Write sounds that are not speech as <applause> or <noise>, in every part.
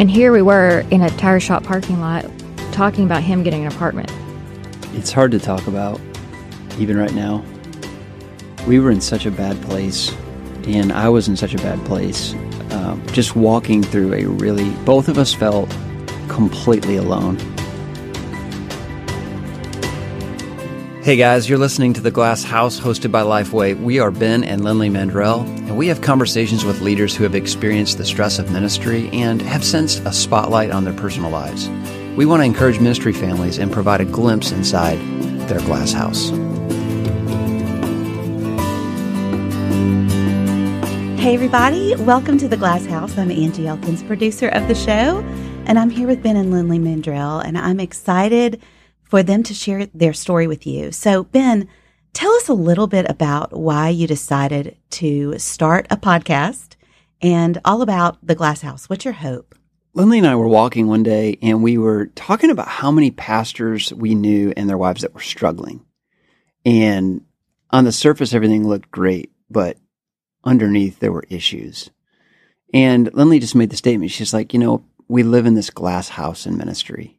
And here we were in a tire shop parking lot talking about him getting an apartment. It's hard to talk about, even right now. We were in such a bad place, and I was in such a bad place. Um, just walking through a really, both of us felt completely alone. Hey guys, you're listening to The Glass House hosted by Lifeway. We are Ben and Lynley Mandrell, and we have conversations with leaders who have experienced the stress of ministry and have sensed a spotlight on their personal lives. We want to encourage ministry families and provide a glimpse inside their glass house. Hey, everybody, welcome to the Glass House. I'm Angie Elkins, producer of the show, and I'm here with Ben and Lynley Mandrell, and I'm excited for them to share their story with you. So, Ben, tell us a little bit about why you decided to start a podcast and all about the Glass House. What's your hope? Lynley and I were walking one day and we were talking about how many pastors we knew and their wives that were struggling. And on the surface, everything looked great, but underneath there were issues. And Lynley just made the statement. She's like, you know, we live in this glass house in ministry.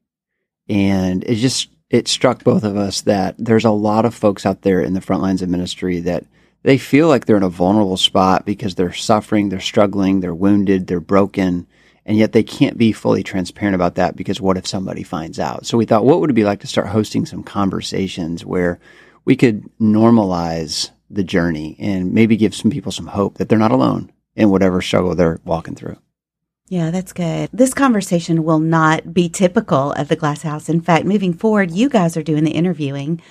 And it just it struck both of us that there's a lot of folks out there in the front lines of ministry that they feel like they're in a vulnerable spot because they're suffering, they're struggling, they're wounded, they're broken, and yet they can't be fully transparent about that because what if somebody finds out? So we thought, what would it be like to start hosting some conversations where we could normalize the journey and maybe give some people some hope that they're not alone in whatever struggle they're walking through. Yeah, that's good. This conversation will not be typical of the Glass House. In fact, moving forward, you guys are doing the interviewing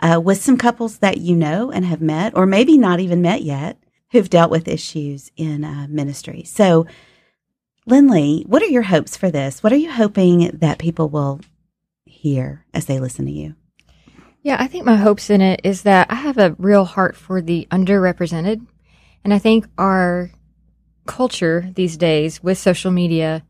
uh, with some couples that you know and have met, or maybe not even met yet, who've dealt with issues in uh, ministry. So, Lynley, what are your hopes for this? What are you hoping that people will hear as they listen to you? Yeah, I think my hopes in it is that I have a real heart for the underrepresented. And I think our culture these days with social media,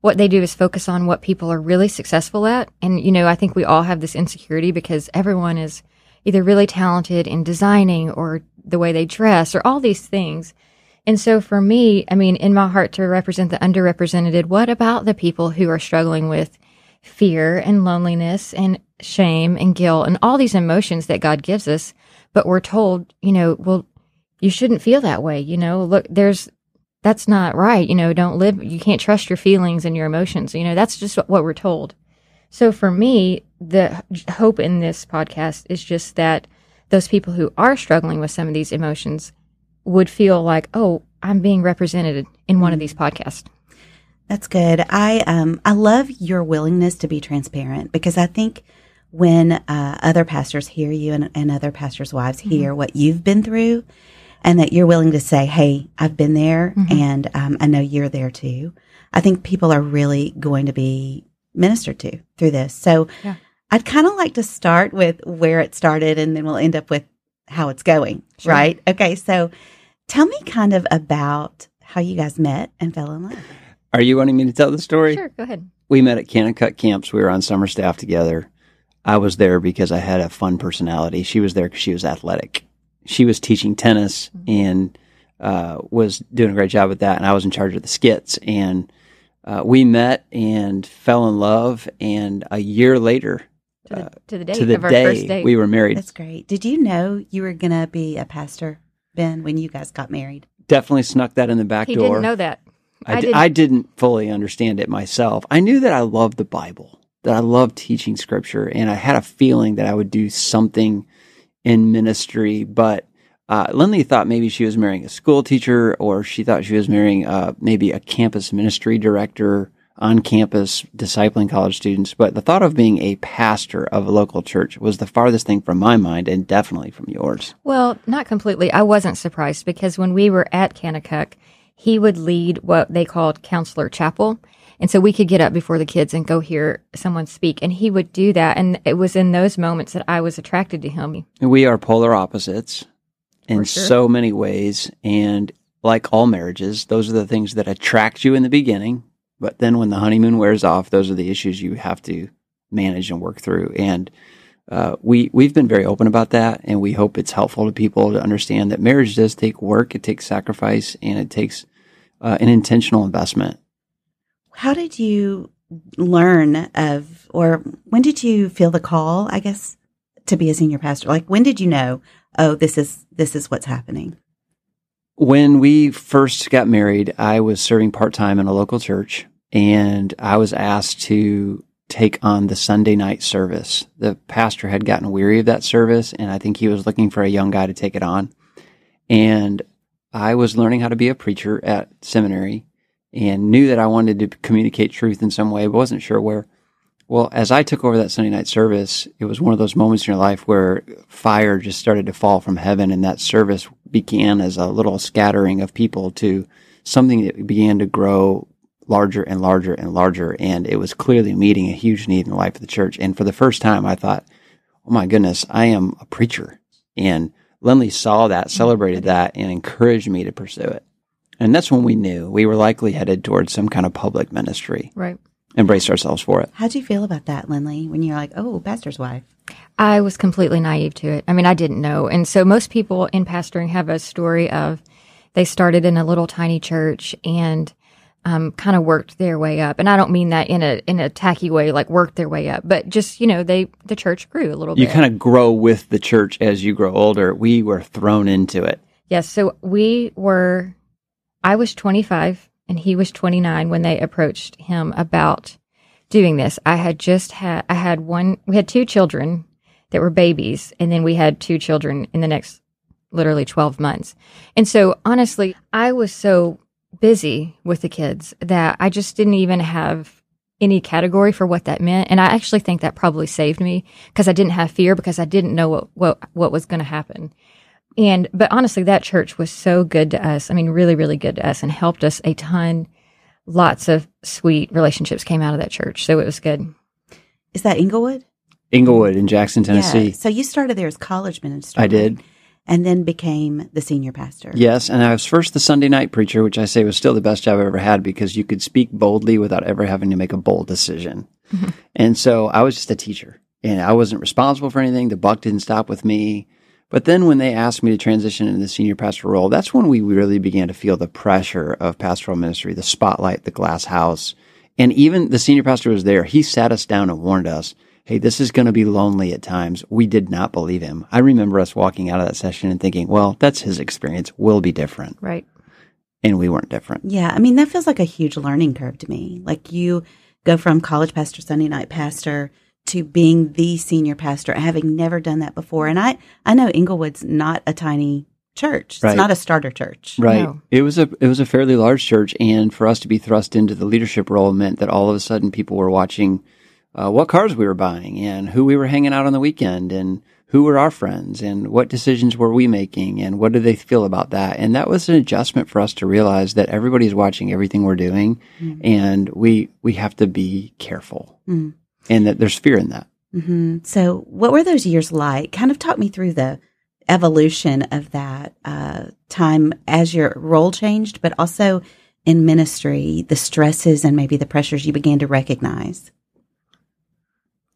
what they do is focus on what people are really successful at. And, you know, I think we all have this insecurity because everyone is either really talented in designing or the way they dress or all these things. And so for me, I mean, in my heart to represent the underrepresented, what about the people who are struggling with fear and loneliness and shame and guilt and all these emotions that God gives us? But we're told, you know, well, you shouldn't feel that way. You know, look, there's that's not right. You know, don't live, you can't trust your feelings and your emotions. You know, that's just what we're told. So for me, the hope in this podcast is just that those people who are struggling with some of these emotions would feel like, oh, I'm being represented in one of these podcasts. That's good. I um I love your willingness to be transparent because I think when uh, other pastors hear you and, and other pastors' wives hear mm-hmm. what you've been through, and that you're willing to say, Hey, I've been there mm-hmm. and um, I know you're there too. I think people are really going to be ministered to through this. So yeah. I'd kind of like to start with where it started and then we'll end up with how it's going. Sure. Right. Okay. So tell me kind of about how you guys met and fell in love. Are you wanting me to tell the story? Sure. Go ahead. We met at Kanakuk camps. We were on summer staff together. I was there because I had a fun personality. She was there because she was athletic she was teaching tennis mm-hmm. and uh, was doing a great job with that, and I was in charge of the skits. And uh, we met and fell in love, and a year later, to the, to the day, to the day we were married. That's great. Did you know you were going to be a pastor, Ben, when you guys got married? Definitely snuck that in the back he door. He didn't know that. I, I, didn't. I didn't fully understand it myself. I knew that I loved the Bible, that I loved teaching scripture, and I had a feeling that I would do something in ministry, but uh, Lynley thought maybe she was marrying a school teacher, or she thought she was marrying uh, maybe a campus ministry director on campus, discipling college students. But the thought of being a pastor of a local church was the farthest thing from my mind, and definitely from yours. Well, not completely. I wasn't surprised because when we were at Kanakuk, he would lead what they called counselor chapel. And so we could get up before the kids and go hear someone speak. And he would do that. And it was in those moments that I was attracted to him. We are polar opposites in sure. so many ways. And like all marriages, those are the things that attract you in the beginning. But then when the honeymoon wears off, those are the issues you have to manage and work through. And uh, we we've been very open about that, and we hope it's helpful to people to understand that marriage does take work, it takes sacrifice, and it takes uh, an intentional investment. How did you learn of, or when did you feel the call, I guess, to be a senior pastor? Like, when did you know, oh, this is, this is what's happening? When we first got married, I was serving part time in a local church and I was asked to take on the Sunday night service. The pastor had gotten weary of that service and I think he was looking for a young guy to take it on. And I was learning how to be a preacher at seminary and knew that I wanted to communicate truth in some way, but wasn't sure where. Well, as I took over that Sunday night service, it was one of those moments in your life where fire just started to fall from heaven, and that service began as a little scattering of people to something that began to grow larger and larger and larger. And it was clearly meeting a huge need in the life of the church. And for the first time, I thought, oh my goodness, I am a preacher. And Lynley saw that, celebrated that, and encouraged me to pursue it. And that's when we knew we were likely headed towards some kind of public ministry. Right. Embraced ourselves for it. How'd you feel about that, Lynley, when you're like, oh, pastor's wife? I was completely naive to it. I mean, I didn't know. And so most people in pastoring have a story of they started in a little tiny church and um, kind of worked their way up. And I don't mean that in a in a tacky way, like worked their way up, but just you know, they the church grew a little You bit. You kind of grow with the church as you grow older. We were thrown into it. Yes. So we were, I was 25 and he was 29 when they approached him about doing this. I had just had, I had one, we had two children that were babies, and then we had two children in the next literally 12 months. And so honestly, I was so busy with the kids that I just didn't even have any category for what that meant. And I actually think that probably saved me because I didn't have fear because I didn't know what, what, what was going to happen. And, but honestly, that church was so good to us. I mean, really, really good to us and helped us a ton. Lots of sweet relationships came out of that church. So it was good. Is that Englewood? Englewood in Jackson, Tennessee. Yeah. So you started there as college minister. I did. And then became the senior pastor. Yes, and I was first the Sunday night preacher, which I say was still the best job I've ever had because you could speak boldly without ever having to make a bold decision. Mm-hmm. And so I was just a teacher, and I wasn't responsible for anything. The buck didn't stop with me. But then when they asked me to transition into the senior pastor role, that's when we really began to feel the pressure of pastoral ministry, the spotlight, the glass house. And even the senior pastor was there. He sat us down and warned us, hey, this is going to be lonely at times. We did not believe him. I remember us walking out of that session and thinking, well, that's his experience. We'll be different. Right. And we weren't different. Yeah. I mean, that feels like a huge learning curve to me. Like you go from college pastor, Sunday night pastor to being the senior pastor, having never done that before. And I, I know Englewood's not a tiny church. It's Right. not a starter church. Right. No. It was a it was a fairly large church, and for us to be thrust into the leadership role meant that all of a sudden people were watching uh, what cars we were buying and who we were hanging out on the weekend and who were our friends and what decisions were we making and what did they feel about that. And that was an adjustment for us to realize that everybody's watching everything we're doing, and we we have to be careful, Mm. And that there's fear in that. hmm So, what were those years like? Kind of talk me through the evolution of that uh, time as your role changed, but also in ministry, the stresses and maybe the pressures you began to recognize.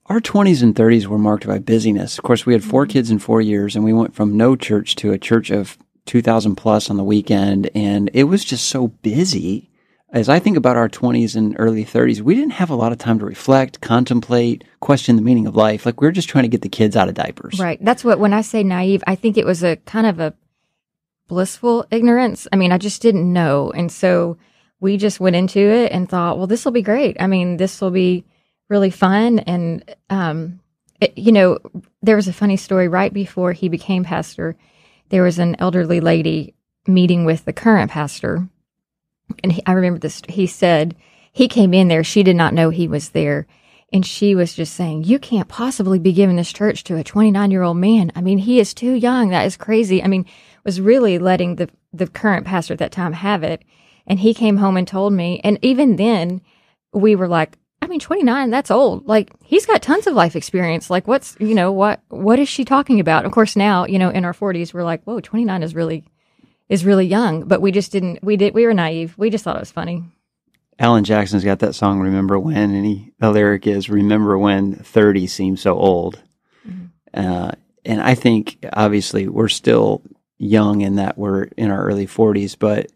Our 20s and 30s were marked by busyness. Of course, we had four kids in four years, and we went from no church to a church of 2,000 plus on the weekend, and it was just so busy. As I think about our 20s and early 30s, we didn't have a lot of time to reflect, contemplate, question the meaning of life. Like we were just trying to get the kids out of diapers. Right. That's what, when I say naive, I think it was a kind of a blissful ignorance. I mean, I just didn't know. And so we just went into it and thought, well, this will be great. I mean, this will be really fun. And, um, it, you know, there was a funny story right before he became pastor. There was an elderly lady meeting with the current pastor. And he, I remember this. He said he came in there. She did not know he was there. And she was just saying, You can't possibly be giving this church to a 29 year old man. I mean, he is too young. That is crazy. I mean, was really letting the, the current pastor at that time have it. And he came home and told me. And even then, we were like, I mean, 29, that's old. Like, he's got tons of life experience. Like, what's, you know, what, what is she talking about? Of course, now, you know, in our 40s, we're like, whoa, 29 is really, is really young. But we just didn't, we did, we were naive. We just thought it was funny. Alan Jackson's got that song "Remember When," and he the lyric is "Remember when 30 seems so old." Uh, and I think obviously we're still young in that we're in our early 40s, but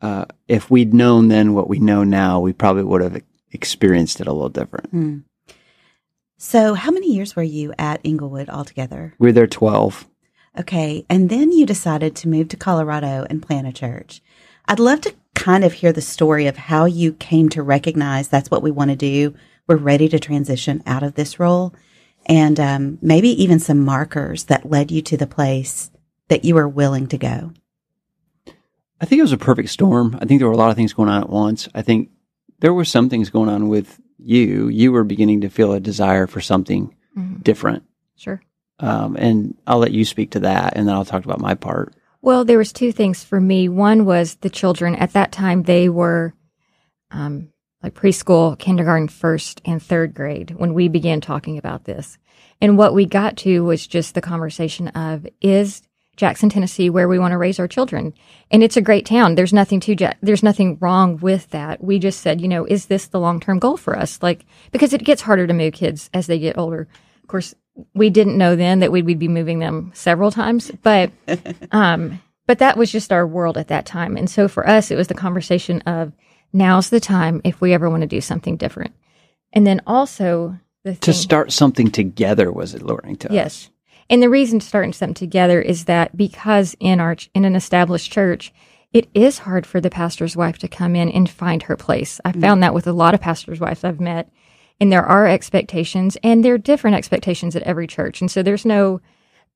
uh, if we'd known then what we know now, we probably would have experienced it a little different. Hmm. So, how many years were you at Englewood altogether? We were there 12. Okay. And then you decided to move to Colorado and plant a church. I'd love to kind of hear the story of how you came to recognize that's what we want to do. We're ready to transition out of this role. And um, maybe even some markers that led you to the place that you were willing to go. I think it was a perfect storm. I think there were a lot of things going on at once. I think there were some things going on with you. You were beginning to feel a desire for something Mhm. different. Sure. Um, and I'll let you speak to that, and then I'll talk about my part. Well, there was two things for me. One was the children. At that time, they were um, like preschool, kindergarten, first and third grade when we began talking about this. And what we got to was just the conversation of is Jackson, Tennessee, where we want to raise our children. And it's a great town. There's nothing to, ja- there's nothing wrong with that. We just said, you know, is this the long term goal for us? Like, because it gets harder to move kids as they get older. Of course, we didn't know then that we would be moving them several times, but, <laughs> um, but that was just our world at that time. And so for us, it was the conversation of now's the time if we ever want to do something different. And then also the To thing- start something together was alluring to us. Yes. And the reason starting something together is that because in our in an established church, it is hard for the pastor's wife to come in and find her place. I found that with a lot of pastors' wives I've met. And there are expectations and there are different expectations at every church. And so there's no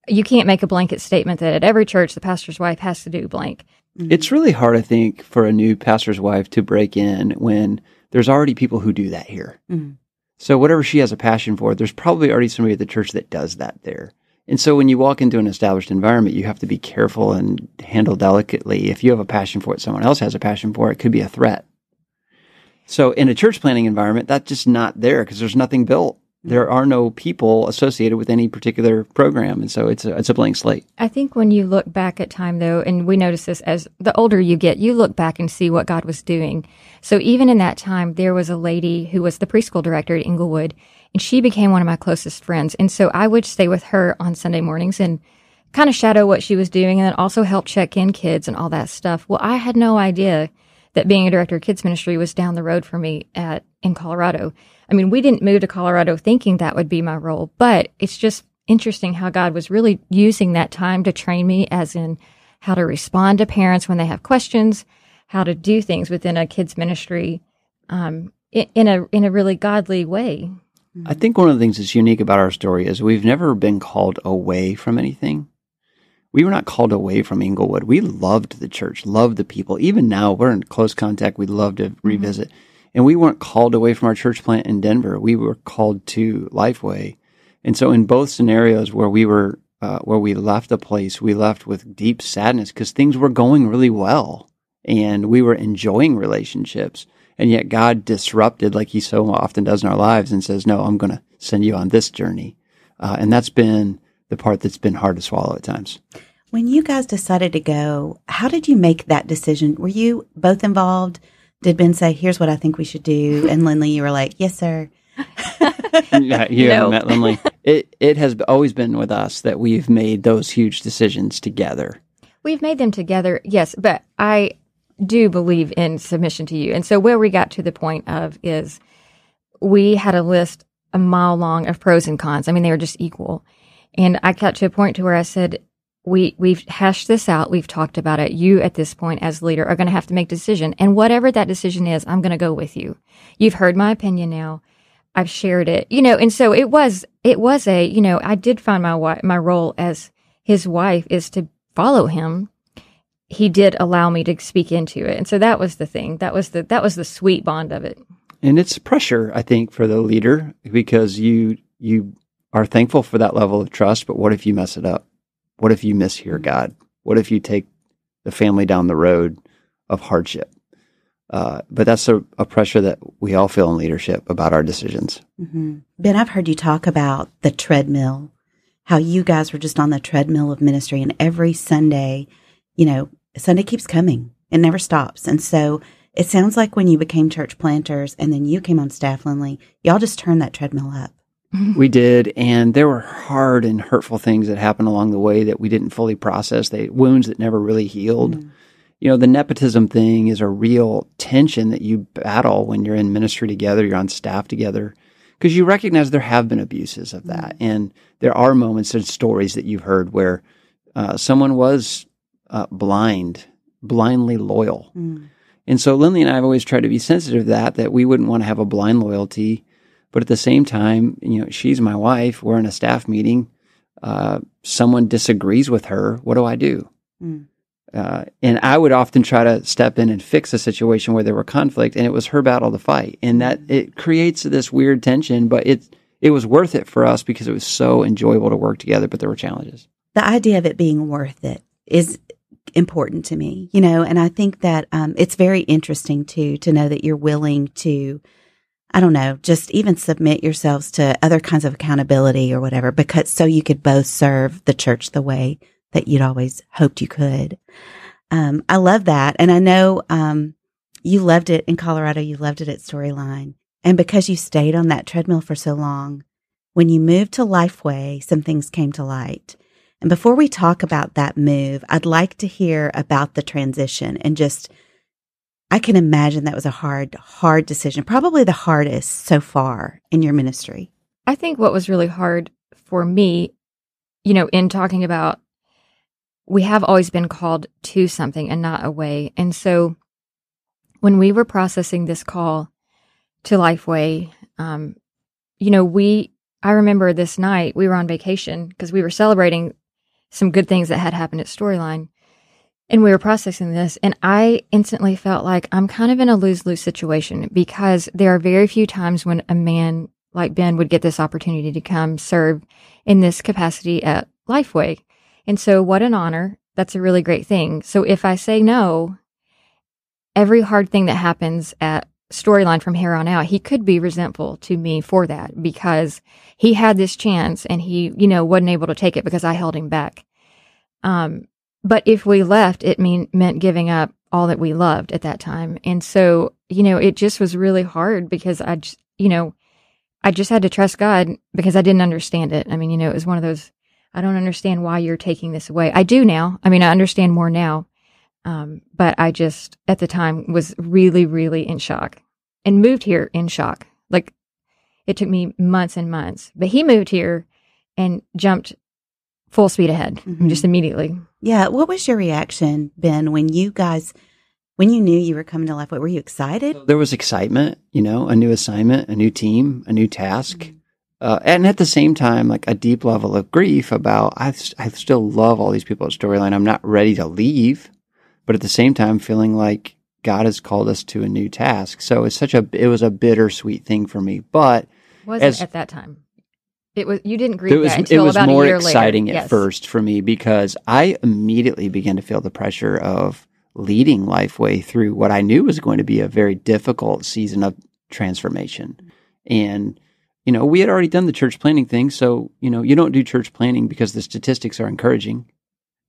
you can't make a blanket statement that at every church the pastor's wife has to do blank. It's really hard, I think, for a new pastor's wife to break in when there's already people who do that here. Mhm. So whatever she has a passion for, there's probably already somebody at the church that does that there. And so when you walk into an established environment, you have to be careful and handle delicately. If you have a passion for it, someone else has a passion for it, it could be a threat. So in a church planting environment, that's just not there because there's nothing built. Mm-hmm. There are no people associated with any particular program. And so it's a, it's a blank slate. I think when you look back at time, though, and we notice this as the older you get, you look back and see what God was doing. So even in that time, there was a lady who was the preschool director at Englewood, and she became one of my closest friends. And so I would stay with her on Sunday mornings and kind of shadow what she was doing, and then also help check in kids and all that stuff. Well, I had no idea that being a director of kids ministry was down the road for me at in Colorado. I mean, we didn't move to Colorado thinking that would be my role, but it's just interesting how God was really using that time to train me as in how to respond to parents when they have questions, how to do things within a kids ministry um, in, a in a really godly way. I think one of the things that's unique about our story is we've never been called away from anything. We were not called away from Englewood. We loved the church, loved the people. Even now, we're in close contact. We'd love to revisit. And we weren't called away from our church plant in Denver. We were called to Lifeway. And so, in both scenarios where we were, uh, where we left a place, we left with deep sadness because things were going really well and we were enjoying relationships. And yet God disrupted, like he so often does in our lives, and says, No, I'm going to send you on this journey. Uh, and that's been the part that's been hard to swallow at times. When you guys decided to go, how did you make that decision? Were you both involved? Did Ben say, "Here's what I think we should do," <laughs> and Lynley, you were like, "Yes, sir." <laughs> yeah, you No. met Lynley. <laughs> It, it has always been with us that we've made those huge decisions together. We've made them together, yes, but I do believe in submission to you. And so where we got to the point of is we had a list a mile long of pros and cons. I mean, they were just equal. And I got to a point to where I said, we, we've hashed this out. We've talked about it. You at this point as leader are going to have to make a decision. And whatever that decision is, I'm going to go with you. You've heard my opinion now. I've shared it, you know, and so it was, it was a, you know, I did find my my role as his wife is to follow him. He did allow me to speak into it. And so that was the thing. That was the, that was the sweet bond of it. And it's pressure, I think, for the leader because you you are thankful for that level of trust. But what if you mess it up? What if you mishear God? What if you take the family down the road of hardship? Uh, but that's a, a pressure that we all feel in leadership about our decisions. hmm Ben, I've heard you talk about the treadmill, how you guys were just on the treadmill of ministry, and every Sunday, you know, Sunday keeps coming, it never stops. And so it sounds like when you became church planters and then you came on staff, Lynley, y'all just turned that treadmill up. <laughs> We did, and there were hard and hurtful things that happened along the way that we didn't fully process. They wounds that never really healed. Mm. you know, the nepotism thing is a real tension that you battle when you're in ministry together, you're on staff together, because you recognize there have been abuses of that. And there are moments and stories that you've heard where uh, someone was uh, blind, blindly loyal. Mm. And so Lynley and I have always tried to be sensitive to that, that we wouldn't want to have a blind loyalty. But at the same time, you know, she's my wife. We're in a staff meeting. Uh, someone disagrees with her. What do I do? Mm. Uh, and I would often try to step in and fix a situation where there were conflict, and it was her battle to fight, and that it creates this weird tension. But it it was worth it for us because it was so enjoyable to work together. But there were challenges. the idea of it being worth it is important to me, you know, and I think that um, it's very interesting too to know that you're willing to, I don't know, just even submit yourselves to other kinds of accountability or whatever, because so you could both serve the church the way that you'd always hoped you could. Um, I love that. And I know um, you loved it in Colorado, you loved it at Storyline. And because you stayed on that treadmill for so long, when you moved to Lifeway, some things came to light. And before we talk about that move, I'd like to hear about the transition and just, I can imagine that was a hard, hard decision, probably the hardest so far in your ministry. I think what was really hard for me, you know, in talking about we have always been called to something and not away. And so when we were processing this call to Lifeway, um, you know, we, I remember this night we were on vacation because we were celebrating some good things that had happened at Storyline. And we were processing this, and I instantly felt like I'm kind of in a lose lose situation because there are very few times when a man like Ben would get this opportunity to come serve in this capacity at Lifeway. And so, what an honor. That's a really great thing. So, if I say no, every hard thing that happens at Storyline from here on out, he could be resentful to me for that because he had this chance and he, you know, wasn't able to take it because I held him back. Um, but if we left, it mean meant giving up all that we loved at that time. And so, you know, it just was really hard because I just, you know, I just had to trust God because I didn't understand it. I mean, you know, it was one of those, I don't understand why you're taking this away. I do now. I mean, I understand more now. Um, but I just, at the time, was really, really in shock and moved here in shock. Like, it took me months and months. But he moved here and jumped full speed ahead Mhm. just immediately. Yeah. What was your reaction, Ben, when you guys, when you knew you were coming to life? What Were you excited? There was excitement, you know, a new assignment, a new team, a new task. Mm-hmm. Uh, and at the same time, like a deep level of grief about I, I still love all these people at Storyline. I'm not ready to leave, but at the same time, feeling like God has called us to a new task. So it's such a it was a bittersweet thing for me. But Wasn't As- at that time. It was you didn't grieve it was that it until was about more a year exciting later. at Yes. first for me because I immediately began to feel the pressure of leading Lifeway through what I knew was going to be a very difficult season of transformation. And you know, we had already done the church planting thing, so you know, you don't do church planting because the statistics are encouraging.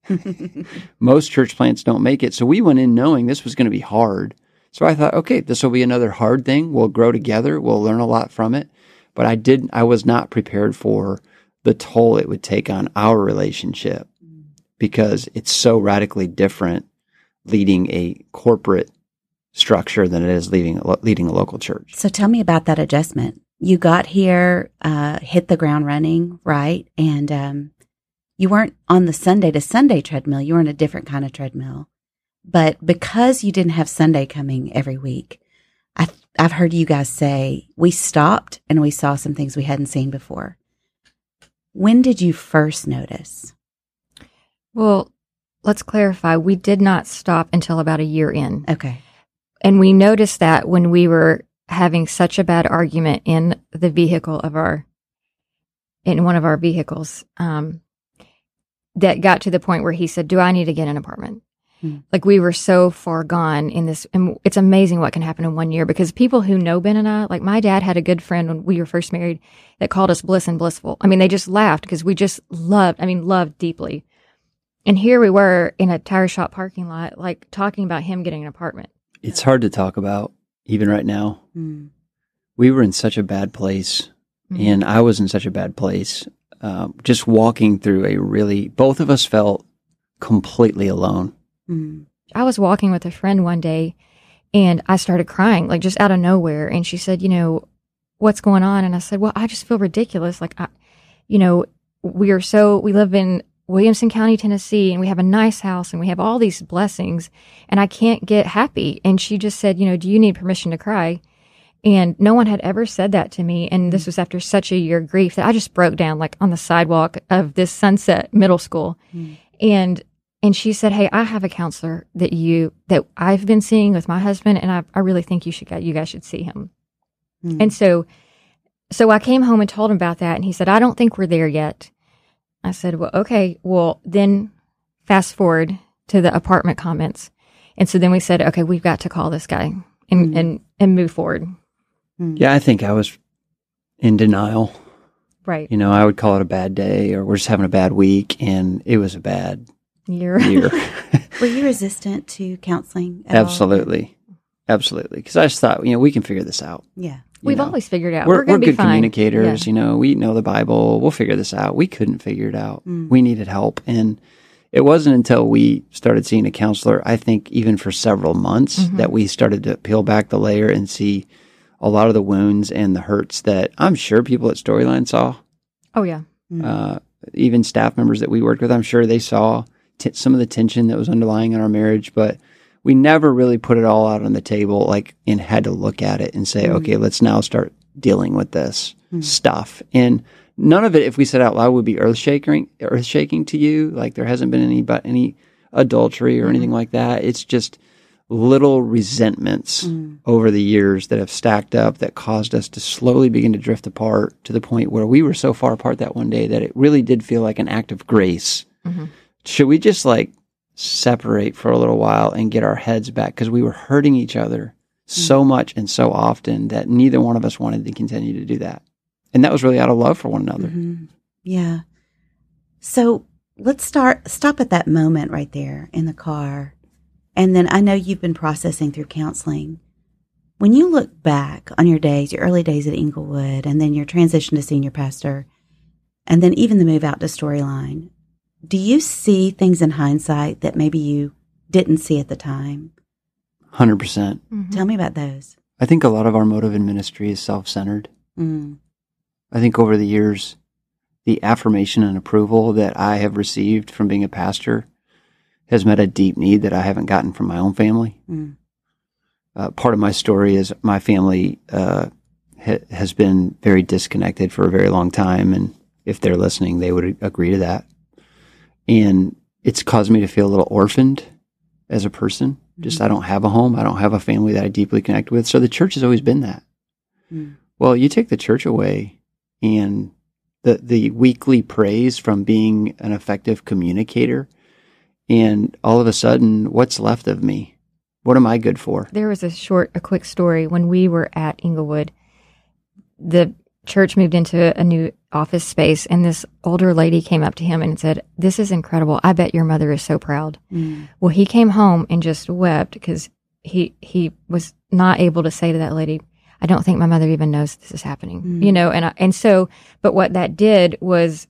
<laughs> Most church plants don't make it. So we went in knowing this was going to be hard. So I thought, okay, this will be another hard thing. We'll grow together. We'll learn a lot from it. But I did I was not prepared for the toll it would take on our relationship because it's so radically different leading a corporate structure than it is leading leading a local church. So tell me about that adjustment. You got here, uh, hit the ground running, right? And um, you weren't on the Sunday to Sunday treadmill. You were on a different kind of treadmill. But because you didn't have Sunday coming every week, I've heard you guys say we stopped and we saw some things we hadn't seen before. When did you first notice? Well, let's clarify. We did not stop until about a year in. Okay. And we noticed that when we were having such a bad argument in the vehicle of our, in one of our vehicles, um, that got to the point where he said, Do I need to get an apartment? Hmm. Like we were so far gone in this. And it's amazing what can happen in one year because people who know Ben and I, like my dad had a good friend when we were first married that called us bliss and blissful. I mean, they just laughed because we just loved, I mean, loved deeply. And here we were in a tire shop parking lot, like talking about him getting an apartment. It's hard to talk about even right now. Mm. We were in such a bad place Mhm. and I was in such a bad place. Um, just walking through a really, both of us felt completely alone. Mm. I was walking with a friend one day and I started crying, like just out of nowhere. And she said, you know, what's going on? And I said, well, I just feel ridiculous. Like, I, you know, we are so, we live in Williamson County, Tennessee, and we have a nice house and we have all these blessings and I can't get happy. And she just said, you know, do you need permission to cry? And no one had ever said that to me. And this was after such a year of grief that I just broke down like on the sidewalk of this sunset middle school. Mm. And and she said, "Hey, I have a counselor that you that I've been seeing with my husband, and I, I really think you should you guys should see him." Mm. And so, so I came home and told him about that, and he said, "I don't think we're there yet." I said, "Well, okay. Well, then fast forward to the apartment comments, and so then we said, okay, we've got to call this guy and Mm. and and move forward." Yeah, I think I was in denial. Right. You know, I would call it a bad day or we're just having a bad week and it was a bad You're year. <laughs> Were you resistant to counseling? At all? Absolutely. Absolutely. Because I just thought, you know, we can figure this out. Yeah. you We've know. always figured out we're, we're, we're, be good fine. communicators. You know, we know the Bible. We'll figure this out. We couldn't figure it out. Mm. We needed help. And it wasn't until we started seeing a counselor, I think even for several months, Mhm. that we started to peel back the layer and see a lot of the wounds and the hurts that I'm sure people at Storyline saw. Oh yeah. Mm. Uh, even staff members that we worked with, I'm sure they saw t- some of the tension that was underlying in our marriage, but we never really put it all out on the table, like, and had to look at it and say, Mm. okay, let's now start dealing with this Mm. stuff. And none of it, if we said out loud, would be earth shaking, earth shaking to you. Like there hasn't been any, but any adultery or anything like that. It's just little resentments Mm. over the years that have stacked up that caused us to slowly begin to drift apart to the point where we were so far apart that one day that it really did feel like an act of grace. Should we just like separate for a little while and get our heads back? Because we were hurting each other so much and so often that neither one of us wanted to continue to do that. And that was really out of love for one another. Mhm. Yeah. So let's start, stop at that moment right there in the car. And then I know you've been processing through counseling. When you look back on your days, your early days at Englewood, and then your transition to senior pastor, and then even the move out to Storyline, do you see things in hindsight that maybe you didn't see at the time? 100%. Mhm. Tell me about those. I think a lot of our motive in ministry is self centered. Mm. I think over the years, the affirmation and approval that I have received from being a pastor has met a deep need that I haven't gotten from my own family. Mm. Uh, part of my story is my family uh, ha- has been very disconnected for a very long time, and if they're listening, they would agree to that. And it's caused me to feel a little orphaned as a person. Just I don't have a home, I don't have a family that I deeply connect with. So the church has always been that. Mm. Well, you take the church away, and the the weekly praise from being an effective communicator, and all of a sudden, what's left of me? What am I good for? There was a short, a quick story when we were at Englewood. The church moved into a new office space, and this older lady came up to him and said, "This is incredible. I bet your mother is so proud." Mm. Well, he came home and just wept because he he was not able to say to that lady, "I don't think my mother even knows this is happening." Mm. You know, and I, and so, but what that did was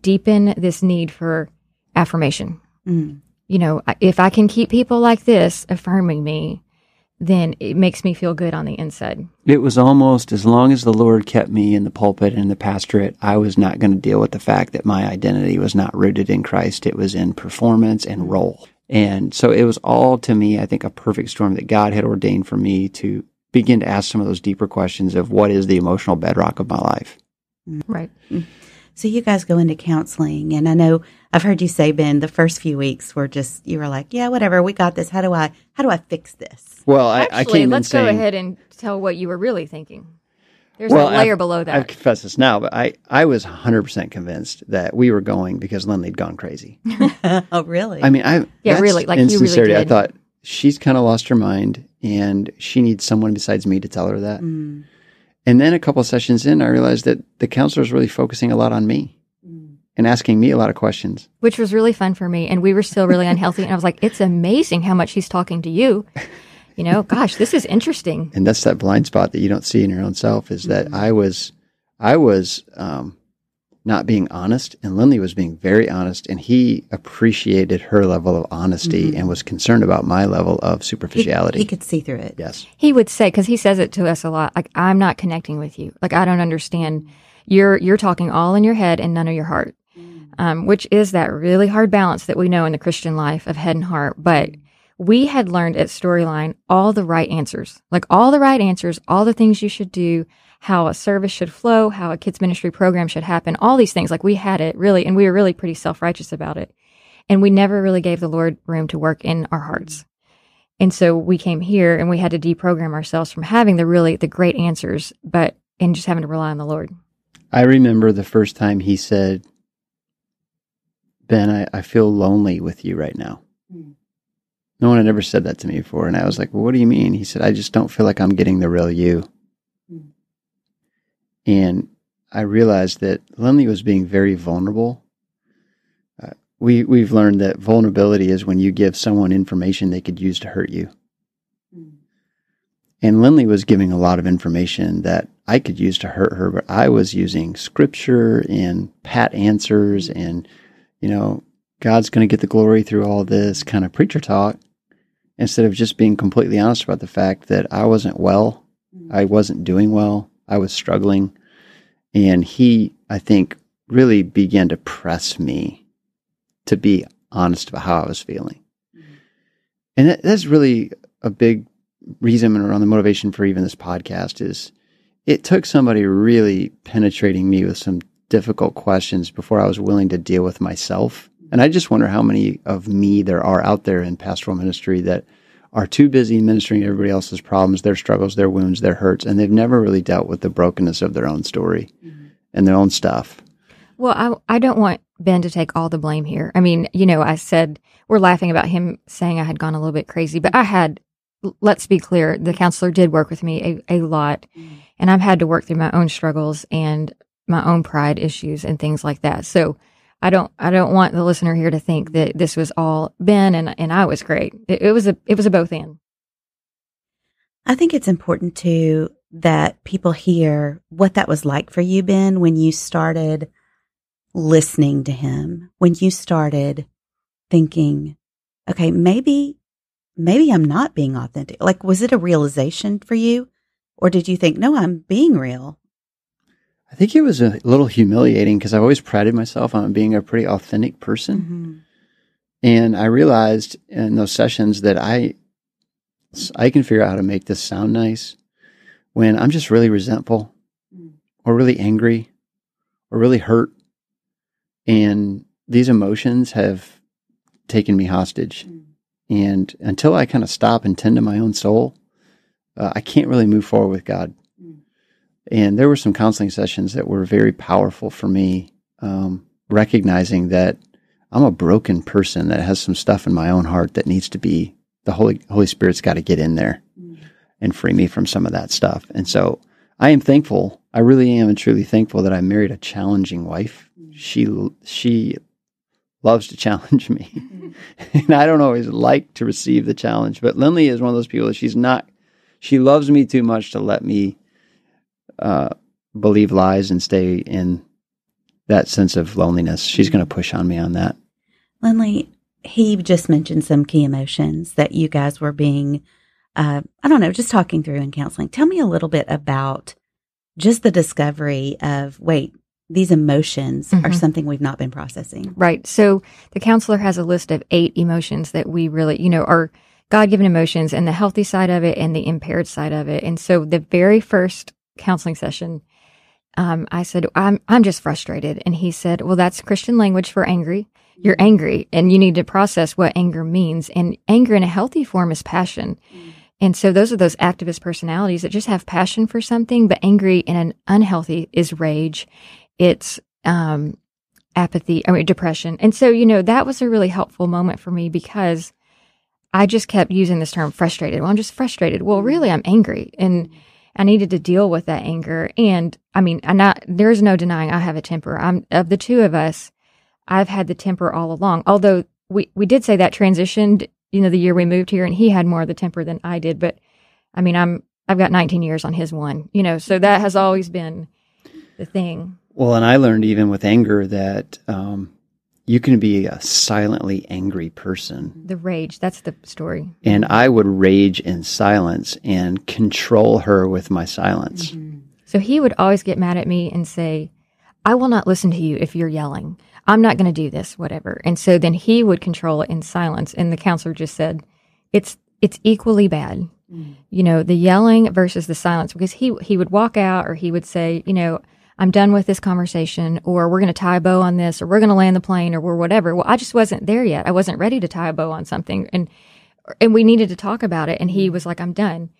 deepen this need for affirmation Mm. you know, if I can keep people like this affirming me, then it makes me feel good on the inside. It was almost as long as the Lord kept me in the pulpit and the pastorate, I was not going to deal with the fact that my identity was not rooted in Christ. It was in performance and role. And so it was all to me, I think, a perfect storm that God had ordained for me to begin to ask some of those deeper questions of what is the emotional bedrock of my life. Mm. Right. Mm. So you guys go into counseling, and I know I've heard you say, Ben, the first few weeks were just you were like, yeah, whatever, we got this. How do I how do I fix this? Well, I, I Actually, came let's go saying, ahead and tell what you were really thinking. There's Well, a layer I've- below that. I that. confess this now, but I, I was 100% convinced that we were going because Lynley had gone crazy. <laughs> <laughs> oh, really? I mean, I Yeah, really, like, in you really sincerity, I thought she's kind of lost her mind, and she needs someone besides me to tell her that. Mm, And then a couple of sessions in, I realized that the counselor was really focusing a lot on me mm. and asking me a lot of questions. which was really fun for me. And we were still really unhealthy. And I was like, it's amazing how much he's talking to you. You know, gosh, this is interesting. And that's that blind spot that you don't see in your own self is that I was, I was, um, not being honest, and Lynley was being very honest, and he appreciated her level of honesty and was concerned about my level of He, superficiality. he could see through it. yes. he would say because he says it to us a lot like i'm not connecting with you. Like i don't understand. You're you're talking all in your head and none of your heart um, which is that really hard balance that we know in the christian life of head and heart. But we had learned at storyline all the right answers. Like all the right answers all the things you should do how a service should flow how a kids ministry program should happen all these things like we had it really and we were really pretty self-righteous about it and we never really gave the lord room to work in our hearts and so we came here and we had to deprogram ourselves from having the really the great answers, but and just having to rely on the Lord. I remember the first time he said, Ben, I, I feel lonely with you right now. Mm. No one had ever said that to me before. And I was like, well, what do you mean? He said, I just don't feel like I'm getting the real you. And I realized that Lynley was being very vulnerable. Uh, we, we've learned that vulnerability is when you give someone information they could use to hurt you. Mm. And Lynley was giving a lot of information that I could use to hurt her, but I was using scripture and pat answers and, you know, God's going to get the glory through all this kind of preacher talk instead of just being completely honest about the fact that I wasn't well. I wasn't doing well. I was struggling. And he, I think, really began to press me to be honest about how I was feeling. Mm-hmm. And that, that's really a big reason around the motivation for even this podcast is it took somebody really penetrating me with some difficult questions before I was willing to deal with myself. And I just wonder how many of me there are out there in pastoral ministry that are too busy ministering everybody else's problems, their struggles, their wounds, their hurts, and they've never really dealt with the brokenness of their own story mm-hmm. and their own stuff. Well, I I don't want Ben to take all the blame here. I mean, you know, I said we're laughing about him saying I had gone a little bit crazy, but I had. Let's be clear: the counselor did work with me a, a lot, mm-hmm. and I've had to work through my own struggles and my own pride issues and things like that. So. I don't. I don't want the listener here to think that this was all Ben and and I was great. It, it was a. It was a both and. I think it's important too that people hear what that was like for you, Ben, when you started listening to him, when you started thinking, okay, maybe, maybe I'm not being authentic. Like, was it a realization for you? Or did you think, no, I'm being real? I think it was a little humiliating because I've always prided myself on being a pretty authentic person. Mm-hmm. And I realized in those sessions that I I can figure out how to make this sound nice when I'm just really resentful Mm. or really angry or really hurt. And these emotions have taken me hostage. Mm. And until I kind of stop and tend to my own soul, uh, I can't really move forward with God. And there were some counseling sessions that were very powerful for me, um, recognizing that I'm a broken person that has some stuff in my own heart that needs to be the Holy Holy Spirit's got to get in there Mm. and free me from some of that stuff. And so I am thankful. I really am and truly thankful that I married a challenging wife. She she loves to challenge me. <laughs> and I don't always like to receive the challenge, but Lynley is one of those people that she's not she loves me too much to let me uh, believe lies and stay in that sense of loneliness. She's going to push on me on that. Lynley, he just mentioned some key emotions that you guys were being, uh, I don't know, just talking through in counseling. Tell me a little bit about just the discovery of, wait, these emotions are Mhm. something we've not been processing. Right. So the counselor has a list of eight emotions that we really, you know, are God given emotions and the healthy side of it and the impaired side of it. And so the very first counseling session, um, I said, I'm, I'm just frustrated. And he said, well, that's Christian language for angry. You're angry and you need to process what anger means. And anger in a healthy form is passion. And so those are those activist personalities that just have passion for something, but angry in an unhealthy is rage. It's, um, apathy, I mean, depression. And so, you know, that was a really helpful moment for me because I just kept using this term frustrated. Well, I'm just frustrated. Well, really, I'm angry and I needed to deal with that anger. And I mean, I'm not, there's no denying I have a temper. I'm, of the two of us, I've had the temper all along. Although we, we did say that transitioned, you know, the year we moved here and he had more of the temper than I did. But I mean, I'm, I've got 19 years on his one, you know, so that has always been the thing. Well, and I learned even with anger that um, you can be a silently angry person. The rage, that's the story. And I would rage in silence and control her with my silence. Mm-hmm. So he would always get mad at me and say, I will not listen to you if you're yelling. I'm not going to do this, whatever. And so then he would control it in silence. And the counselor just said, it's, it's equally bad. Mm. You know, the yelling versus the silence, because he, he would walk out or he would say, you know, I'm done with this conversation, or we're going to tie a bow on this, or we're going to land the plane, or we're whatever. Well, I just wasn't there yet. I wasn't ready to tie a bow on something. And, and we needed to talk about it. And he mm-hmm. was like, I'm done.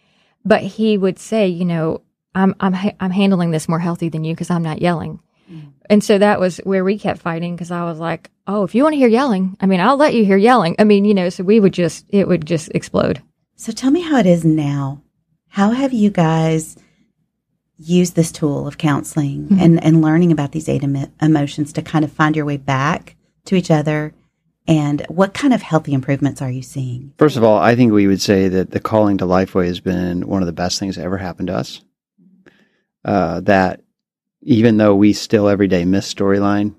But he would say, you know, I'm, I'm, I'm handling this more healthy than you because I'm not yelling. Mm-hmm. And so that was where we kept fighting because I was like, oh, if you want to hear yelling, I mean, I'll let you hear yelling. I mean, you know, so we would just, it would just explode. So tell me how it is now. How have you guys used this tool of counseling and, and learning about these eight emo- emotions to kind of find your way back to each other? And what kind of healthy improvements are you seeing? First of all, I think we would say that the calling to Lifeway has been one of the best things that ever happened to us. Uh, that even though we still every day miss storyline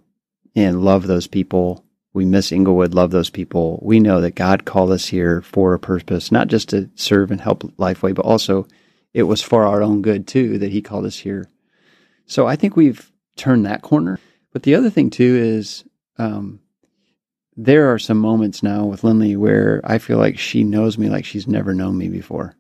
and love those people, we miss Englewood, love those people. We know that God called us here for a purpose, not just to serve and help Lifeway, but also it was for our own good too that He called us here. So I think we've turned that corner. But the other thing too is um, there are some moments now with Lynley where I feel like she knows me like she's never known me before.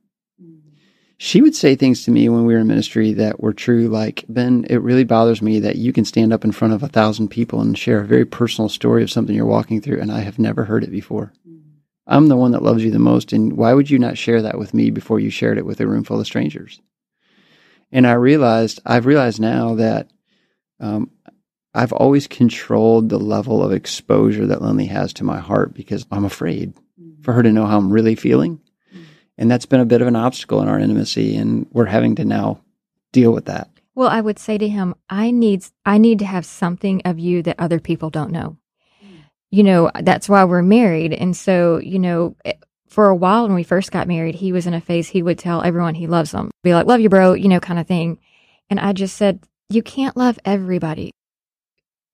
She would say things to me when we were in ministry that were true, like, Ben, it really bothers me that you can stand up in front of a thousand people and share a very personal story of something you're walking through, and I have never heard it before. I'm the one that loves you the most, and why would you not share that with me before you shared it with a room full of strangers? And I realized, I've realized now that um, I've always controlled the level of exposure that Lynley has to my heart because I'm afraid for her to know how I'm really feeling. And that's been a bit of an obstacle in our intimacy, and we're having to now deal with that. Well, I would say to him, I need, I need to have something of you that other people don't know. You know, that's why we're married. And so, you know, eh, for a while when we first got married, he was in a phase he would tell everyone he loves them, be like, love you, bro, you know, kind of thing. And I just said, you can't love everybody.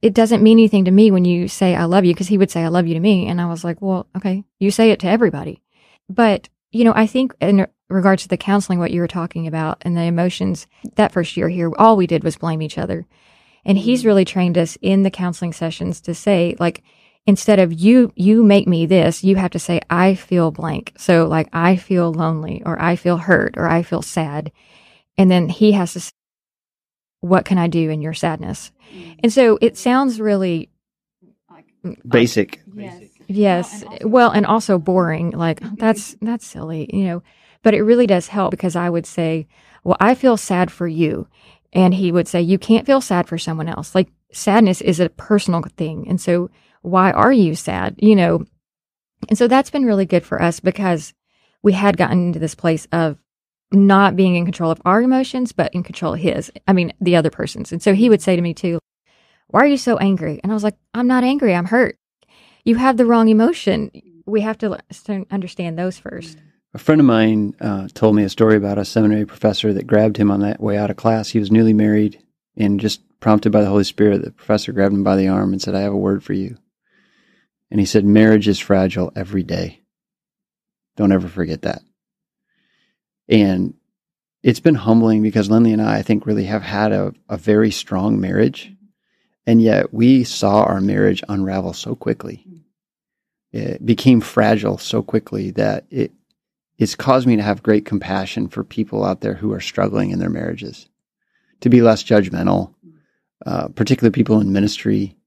It doesn't mean anything to me when you say I love you, because he would say I love you to me. And I was like, well, okay, you say it to everybody. But, you know, I think in regards to the counseling, what you were talking about and the emotions, that first year here, all we did was blame each other. And he's really trained us in the counseling sessions to say, like, instead of you, you make me this, you have to say, I feel blank. So, like, I feel lonely or I feel hurt or I feel sad. And then he has to say, what can I do in your sadness? Mm. And so it sounds really Basic. Yes. Well, and also boring. Like that's that's silly, you know. But it really does help because I would say, "Well, I feel sad for you." And he would say, "You can't feel sad for someone else. Like sadness is a personal thing." And so, why are you sad? You know. And so that's been really good for us because we had gotten into this place of not being in control of our emotions, but in control of his. I mean, the other person's. And so he would say to me too, why are you so angry? And I was like, I'm not angry. I'm hurt. You have the wrong emotion. We have to understand those first. A friend of mine uh, told me a story about a seminary professor that grabbed him on that way out of class. He was newly married and just prompted by the Holy Spirit, the professor grabbed him by the arm and said, I have a word for you. And he said, Marriage is fragile every day. Don't ever forget that. And it's been humbling because Lynley and I, I think, really have had a, a very strong marriage. And yet we saw our marriage unravel so quickly. It became fragile so quickly that it it's caused me to have great compassion for people out there who are struggling in their marriages, to be less judgmental, uh, particularly people in ministry.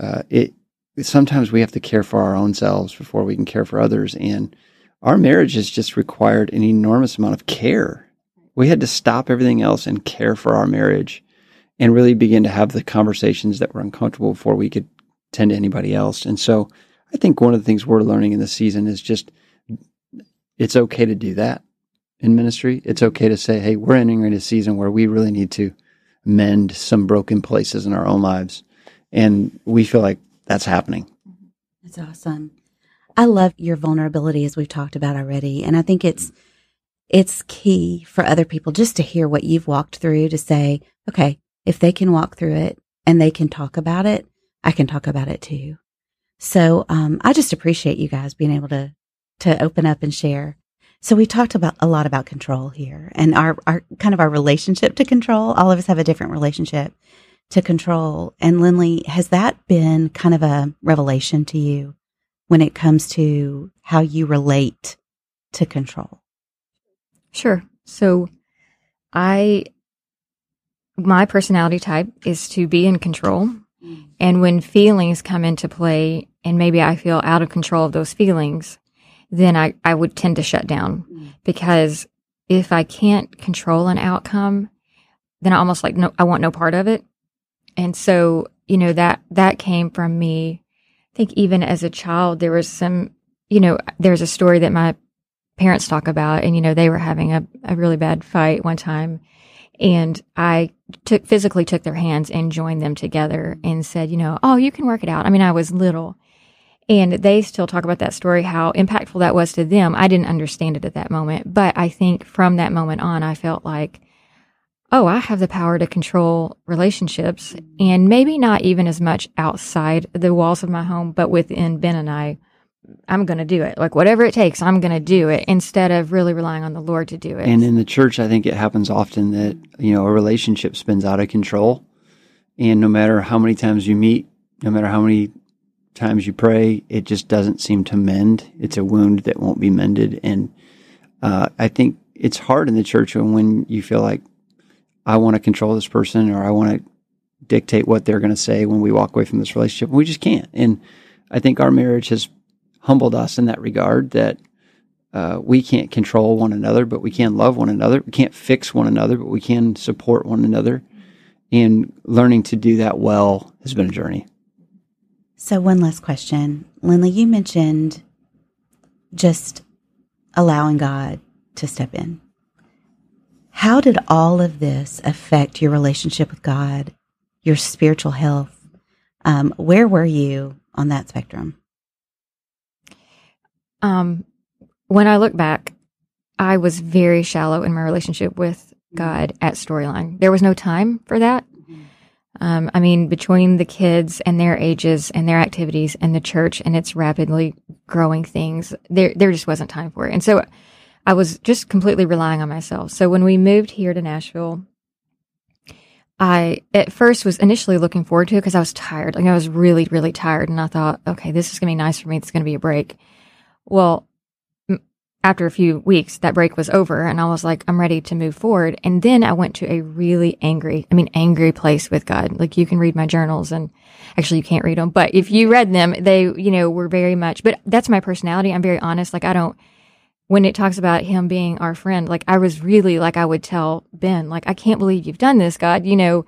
Uh, it sometimes we have to care for our own selves before we can care for others, and our marriage has just required an enormous amount of care. We had to stop everything else and care for our marriage and really begin to have the conversations that were uncomfortable before we could tend to anybody else. And so I think one of the things we're learning in this season is just it's okay to do that in ministry. It's okay to say, hey, we're entering a season where we really need to mend some broken places in our own lives. And we feel like that's happening. That's awesome. I love your vulnerability as we've talked about already. And I think it's, it's key for other people just to hear what you've walked through to say, okay, if they can walk through it and they can talk about it, I can talk about it too. So um, I just appreciate you guys being able to to open up and share. So we talked about a lot about control here and our, our kind of our relationship to control. All of us have a different relationship to control. And Lynley, has that been kind of a revelation to you when it comes to how you relate to control? Sure. So I my personality type is to be in control. Mm. And when feelings come into play and maybe I feel out of control of those feelings, then I, I would tend to shut down mm. because if I can't control an outcome, then I almost like no, I want no part of it. And so, you know, that, that came from me. I think even as a child, there was some, you know, there's a story that my parents talk about and, you know, they were having a, a really bad fight one time and I took physically took their hands and joined them together and said, you know, oh, you can work it out. I mean, I was little and they still talk about that story, how impactful that was to them. I didn't understand it at that moment, but I think from that moment on, I felt like, oh, I have the power to control relationships and maybe not even as much outside the walls of my home, but within Ben and I. I'm going to do it. Like whatever it takes, I'm going to do it instead of really relying on the Lord to do it. And in the church, I think it happens often that, you know, a relationship spins out of control. And no matter how many times you meet, no matter how many times you pray, it just doesn't seem to mend. It's a wound that won't be mended. And uh, I think it's hard in the church when, when you feel like, I want to control this person or I want to dictate what they're going to say when we walk away from this relationship. We just can't. And I think our marriage has humbled us in that regard that uh, we can't control one another, but we can love one another. We can't fix one another, but we can support one another. And learning to do that well has been a journey. So, one last question. Lynley, you mentioned just allowing God to step in. How did all of this affect your relationship with God, your spiritual health? Um, where were you on that spectrum? Um, when I look back, I was very shallow in my relationship with God at Storyline. There was no time for that. Um, I mean, between the kids and their ages and their activities and the church and its rapidly growing things, there there just wasn't time for it. And so I was just completely relying on myself. So when we moved here to Nashville, I at first was initially looking forward to it because I was tired. Like I was really, really tired, and I thought, okay, this is gonna be nice for me. It's gonna be a break. Well, after a few weeks, that break was over and I was like, I'm ready to move forward. And then I went to a really angry, I mean, angry place with God. Like you can read my journals and actually you can't read them, but if you read them, they, you know, were very much, but that's my personality. I'm very honest. Like I don't, when it talks about him being our friend, like I was really like, I would tell Ben, like, I can't believe you've done this, God, you know,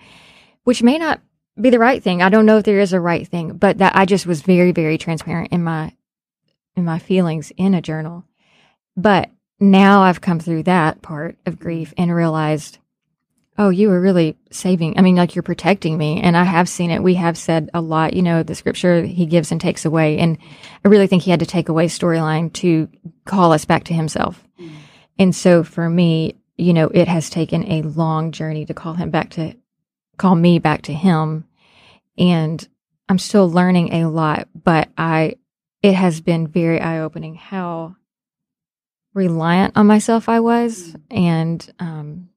which may not be the right thing. I don't know if there is a right thing, but that I just was very, very transparent in my in my feelings in a journal. But now I've come through that part of grief and realized, oh, you were really saving. I mean, like you're protecting me. And I have seen it. We have said a lot, you know, the scripture he gives and takes away. And I really think he had to take away storyline to call us back to himself. Mm. And so for me, you know, it has taken a long journey to call him back to, call me back to him. And I'm still learning a lot, but I, it has been very eye opening how reliant on myself I was. And, um,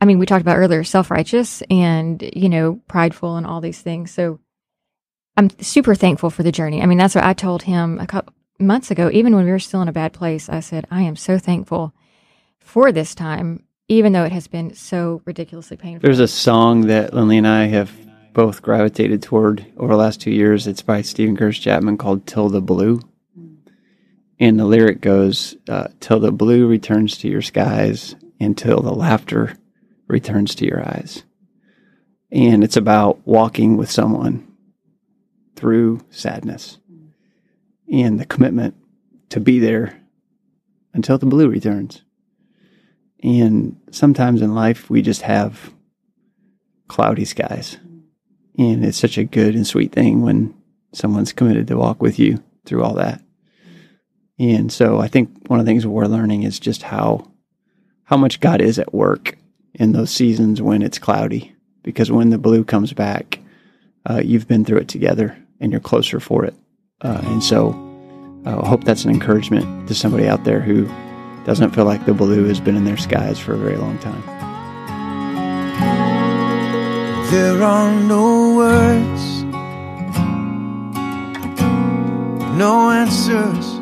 I mean, we talked about earlier self righteous and, you know, prideful and all these things. So I'm super thankful for the journey. I mean, that's what I told him a couple months ago, even when we were still in a bad place. I said, I am so thankful for this time, even though it has been so ridiculously painful. There's a song that Lynley and I have both gravitated toward over the last two years. It's by Steven Curtis Chapman called Till the Blue. And the lyric goes, uh, Till the blue returns to your skies, until the laughter returns to your eyes. And it's about walking with someone through sadness and the commitment to be there until the blue returns. And sometimes in life, we just have cloudy skies. And it's such a good and sweet thing when someone's committed to walk with you through all that. And so I think one of the things we're learning is just how how much God is at work in those seasons when it's cloudy, because when the blue comes back, uh, you've been through it together and you're closer for it. Uh, and so uh, I hope that's an encouragement to somebody out there who doesn't feel like the blue has been in their skies for a very long time. There are no words, no answers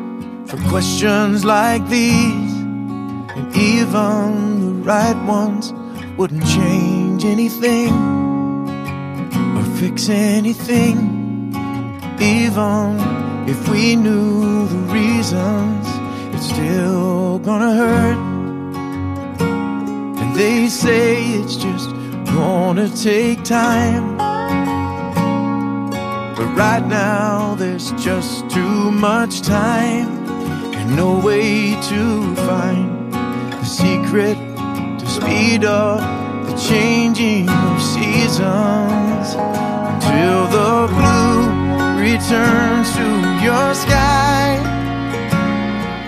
for questions like these, and even the right ones wouldn't change anything or fix anything. Even if we knew the reasons, it's still gonna hurt. And they say it's just gonna take time. But right now, there's just too much time and no way to find the secret speed up the changing of seasons until the blue returns to your sky,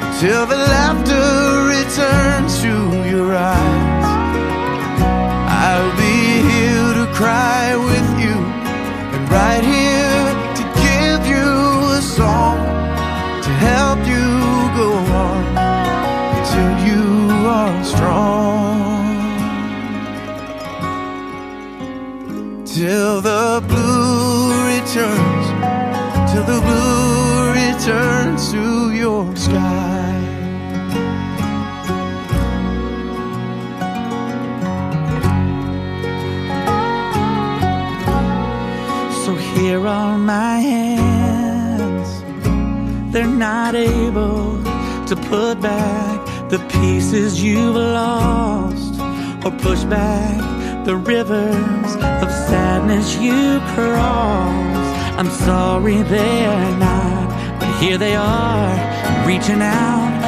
until the laughter returns to your eyes. I'll be here to cry with you, and right here Till the blue returns, till the blue returns to your sky. So here are my hands. They're not able to put back the pieces you've lost or push back the rivers of sadness you cross. I'm sorry they're not, but here they are, reaching out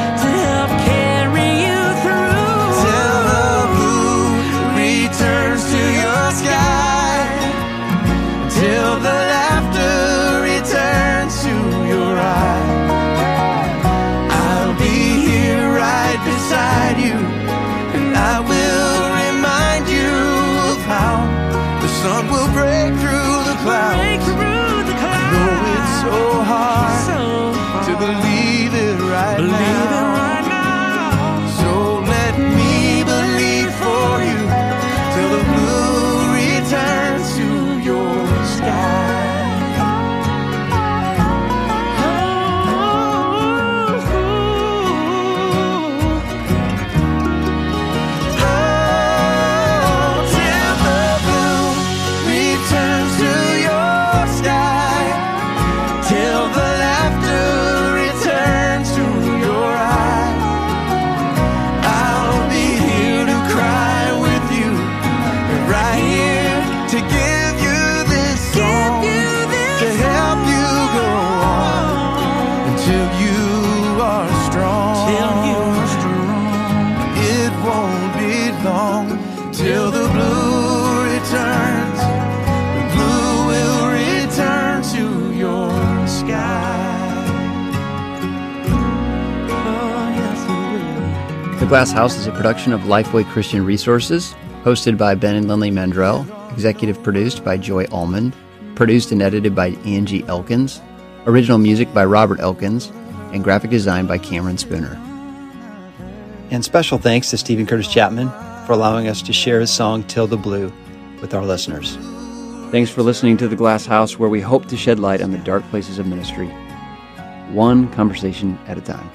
through Glass House is a production of Lifeway Christian Resources, hosted by Ben and Lynley Mandrell, executive produced by Joy Allman, produced and edited by Angie Elkins, original music by Robert Elkins, and graphic design by Cameron Spooner. And special thanks to Steven Curtis Chapman for allowing us to share his song Till the Blue with our listeners. Thanks for listening to The Glass House, where we hope to shed light on the dark places of ministry, one conversation at a time.